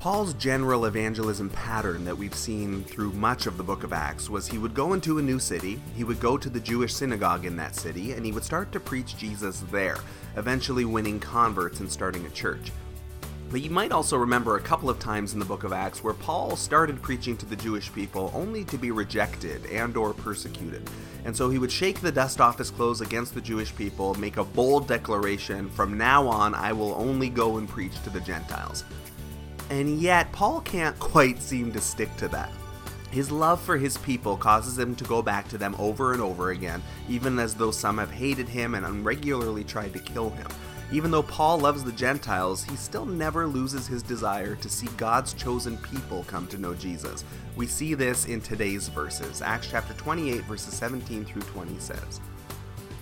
Paul's general evangelism pattern that we've seen through much of the book of Acts was he would go into a new city, he would go to the Jewish synagogue in that city, and he would start to preach Jesus there, eventually winning converts and starting a church. But you might also remember a couple of times in the book of Acts where Paul started preaching to the Jewish people only to be rejected and or persecuted. And so he would shake the dust off his clothes against the Jewish people, make a bold declaration, from now on I will only go and preach to the Gentiles and yet Paul can't quite seem to stick to that. His love for his people causes him to go back to them over and over again, even as though some have hated him and regularly tried to kill him. Even though Paul loves the Gentiles, he still never loses his desire to see God's chosen people come to know Jesus. We see this in today's verses. Acts chapter 28, verses 17 through 20 says,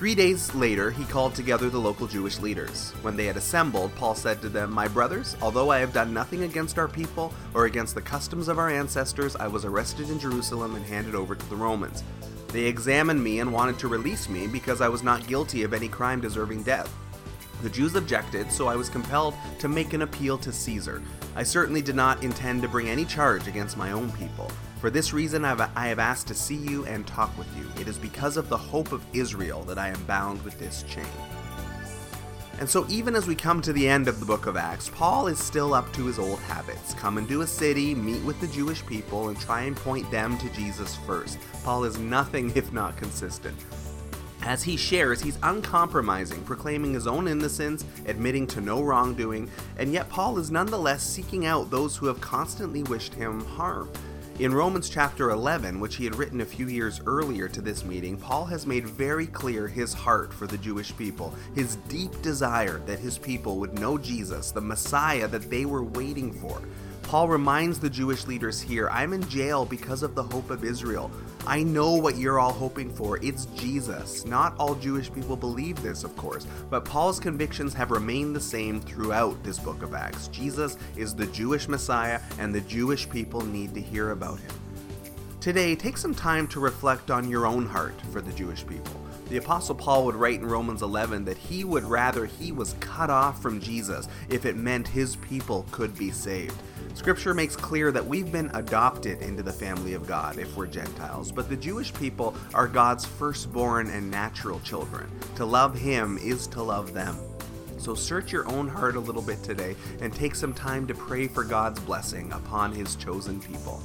Three days later, he called together the local Jewish leaders. When they had assembled, Paul said to them, My brothers, although I have done nothing against our people or against the customs of our ancestors, I was arrested in Jerusalem and handed over to the Romans. They examined me and wanted to release me because I was not guilty of any crime deserving death. The Jews objected, so I was compelled to make an appeal to Caesar. I certainly did not intend to bring any charge against my own people. For this reason, I have asked to see you and talk with you. It is because of the hope of Israel that I am bound with this chain. And so, even as we come to the end of the book of Acts, Paul is still up to his old habits come into a city, meet with the Jewish people, and try and point them to Jesus first. Paul is nothing if not consistent. As he shares, he's uncompromising, proclaiming his own innocence, admitting to no wrongdoing, and yet Paul is nonetheless seeking out those who have constantly wished him harm. In Romans chapter 11, which he had written a few years earlier to this meeting, Paul has made very clear his heart for the Jewish people, his deep desire that his people would know Jesus, the Messiah that they were waiting for. Paul reminds the Jewish leaders here I'm in jail because of the hope of Israel. I know what you're all hoping for. It's Jesus. Not all Jewish people believe this, of course, but Paul's convictions have remained the same throughout this book of Acts. Jesus is the Jewish Messiah, and the Jewish people need to hear about him. Today, take some time to reflect on your own heart for the Jewish people. The Apostle Paul would write in Romans 11 that he would rather he was cut off from Jesus if it meant his people could be saved. Scripture makes clear that we've been adopted into the family of God if we're Gentiles, but the Jewish people are God's firstborn and natural children. To love Him is to love them. So search your own heart a little bit today and take some time to pray for God's blessing upon His chosen people.